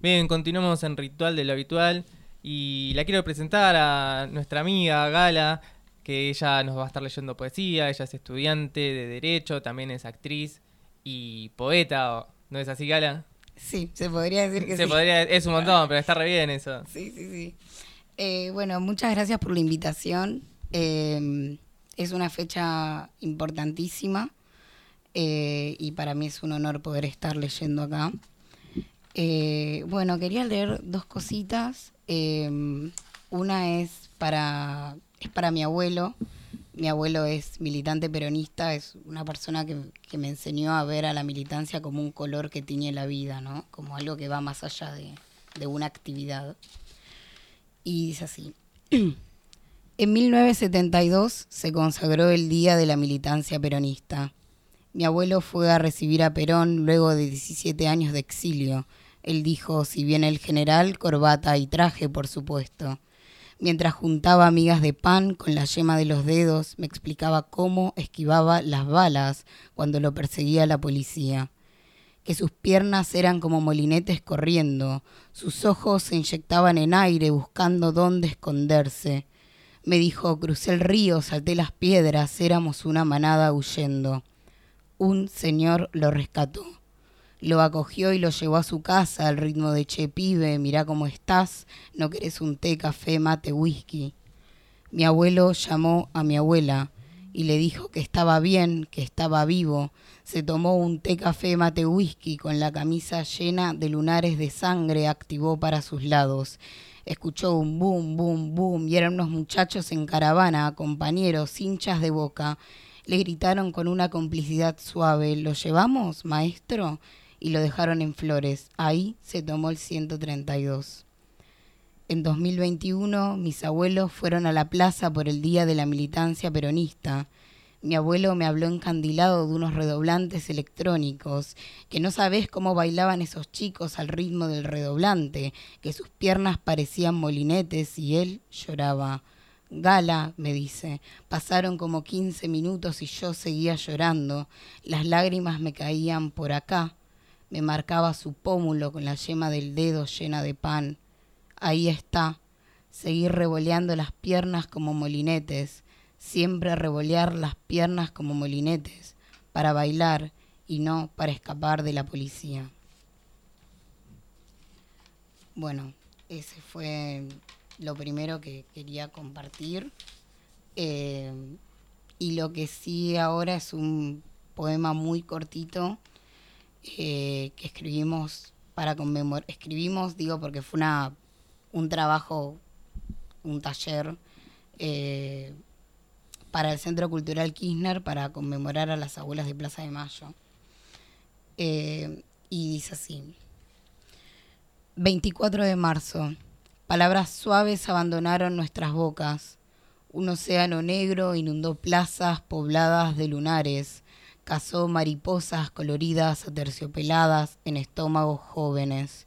Bien, continuamos en Ritual de lo Habitual y la quiero presentar a nuestra amiga Gala, que ella nos va a estar leyendo poesía, ella es estudiante de Derecho, también es actriz y poeta, ¿no es así Gala? Sí, se podría decir que se sí. Podría, es un montón, pero está re bien eso. Sí, sí, sí. Eh, bueno, muchas gracias por la invitación. Eh, es una fecha importantísima eh, y para mí es un honor poder estar leyendo acá. Eh, bueno, quería leer dos cositas. Eh, una es para, es para mi abuelo. Mi abuelo es militante peronista, es una persona que, que me enseñó a ver a la militancia como un color que tiñe la vida, ¿no? Como algo que va más allá de, de una actividad. Y dice así. En 1972 se consagró el Día de la Militancia Peronista. Mi abuelo fue a recibir a Perón luego de 17 años de exilio. Él dijo, si bien el general, corbata y traje, por supuesto. Mientras juntaba amigas de pan con la yema de los dedos, me explicaba cómo esquivaba las balas cuando lo perseguía la policía. Que sus piernas eran como molinetes corriendo, sus ojos se inyectaban en aire buscando dónde esconderse. Me dijo, crucé el río, salté las piedras, éramos una manada huyendo. Un señor lo rescató. Lo acogió y lo llevó a su casa al ritmo de che pibe, mirá cómo estás, no querés un té, café, mate, whisky. Mi abuelo llamó a mi abuela y le dijo que estaba bien, que estaba vivo. Se tomó un té, café, mate, whisky con la camisa llena de lunares de sangre, activó para sus lados. Escuchó un boom, boom, boom y eran unos muchachos en caravana, compañeros, hinchas de boca. Le gritaron con una complicidad suave, ¿lo llevamos, maestro? Y lo dejaron en flores. Ahí se tomó el 132. En 2021 mis abuelos fueron a la plaza por el Día de la Militancia Peronista. Mi abuelo me habló encandilado de unos redoblantes electrónicos, que no sabés cómo bailaban esos chicos al ritmo del redoblante, que sus piernas parecían molinetes y él lloraba. Gala, me dice, pasaron como 15 minutos y yo seguía llorando. Las lágrimas me caían por acá. Me marcaba su pómulo con la yema del dedo llena de pan. Ahí está. Seguir revoleando las piernas como molinetes. Siempre revolear las piernas como molinetes. Para bailar y no para escapar de la policía. Bueno, ese fue lo primero que quería compartir. Eh, y lo que sí ahora es un poema muy cortito eh, que escribimos para conmemorar. Escribimos, digo, porque fue una, un trabajo, un taller eh, para el Centro Cultural Kirchner para conmemorar a las abuelas de Plaza de Mayo. Eh, y dice así. 24 de marzo. Palabras suaves abandonaron nuestras bocas. Un océano negro inundó plazas pobladas de lunares, cazó mariposas coloridas aterciopeladas en estómagos jóvenes.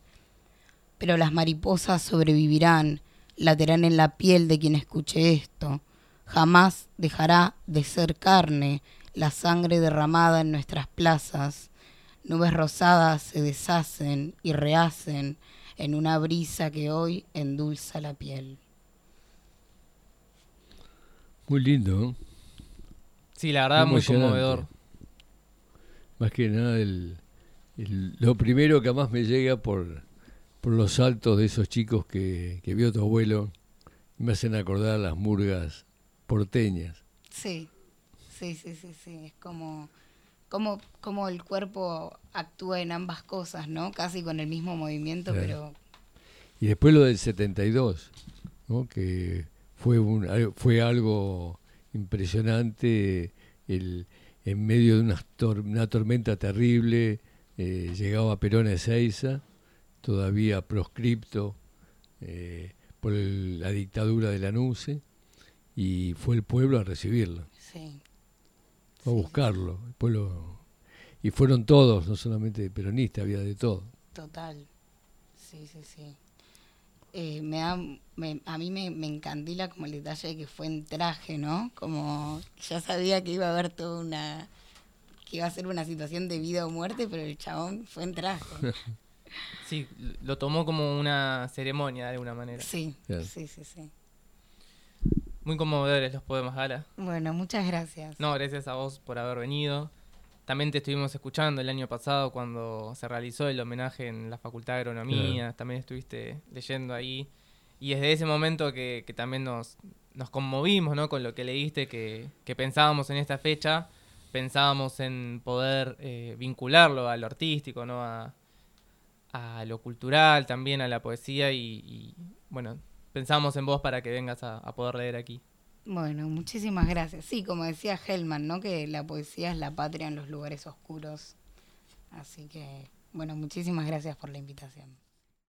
Pero las mariposas sobrevivirán, laterán en la piel de quien escuche esto. Jamás dejará de ser carne la sangre derramada en nuestras plazas. Nubes rosadas se deshacen y rehacen en una brisa que hoy endulza la piel. Muy lindo. Sí, la verdad, muy conmovedor. Más que nada, el, el, lo primero que más me llega por, por los saltos de esos chicos que, que vio tu abuelo me hacen acordar las murgas porteñas. Sí, sí, sí, sí, sí. Es como, como, como el cuerpo actúa en ambas cosas, ¿no? Casi con el mismo movimiento, Claro. pero Y después lo del 72, ¿no? que fue, un, fue algo impresionante, el, en medio de una, tor- una tormenta terrible, eh, llegaba Perón a Ezeiza, todavía proscripto eh, por el- la dictadura de la NUCE, y fue el pueblo a recibirlo, sí. a buscarlo. El pueblo, y fueron todos, no solamente peronistas, había de todo. Total. Sí, sí, sí. Eh, me da, me- a mí me, me encandila como el detalle de que fue en traje, ¿no? Como ya sabía que iba a haber toda una... que iba a ser una situación de vida o muerte, pero el chabón fue en traje. Sí, lo tomó como una ceremonia de alguna manera. Sí, Claro. sí, sí, sí. Muy conmovedores los poemas, Gala. Bueno, muchas gracias. No, gracias a vos por haber venido. También te estuvimos escuchando el año pasado cuando se realizó el homenaje en la Facultad de Agronomía. También estuviste leyendo ahí. Y desde ese momento que, que también nos, nos conmovimos ¿no? con lo que leíste, que, que pensábamos en esta fecha, pensábamos en poder eh, vincularlo a lo artístico, ¿no? a, a lo cultural, también a la poesía. Y, y, bueno, pensamos en vos para que vengas a, a poder leer aquí. Bueno, muchísimas gracias. Sí, como decía Hellman, ¿no? Que la poesía es la patria en los lugares oscuros. Así que, bueno, muchísimas gracias por la invitación.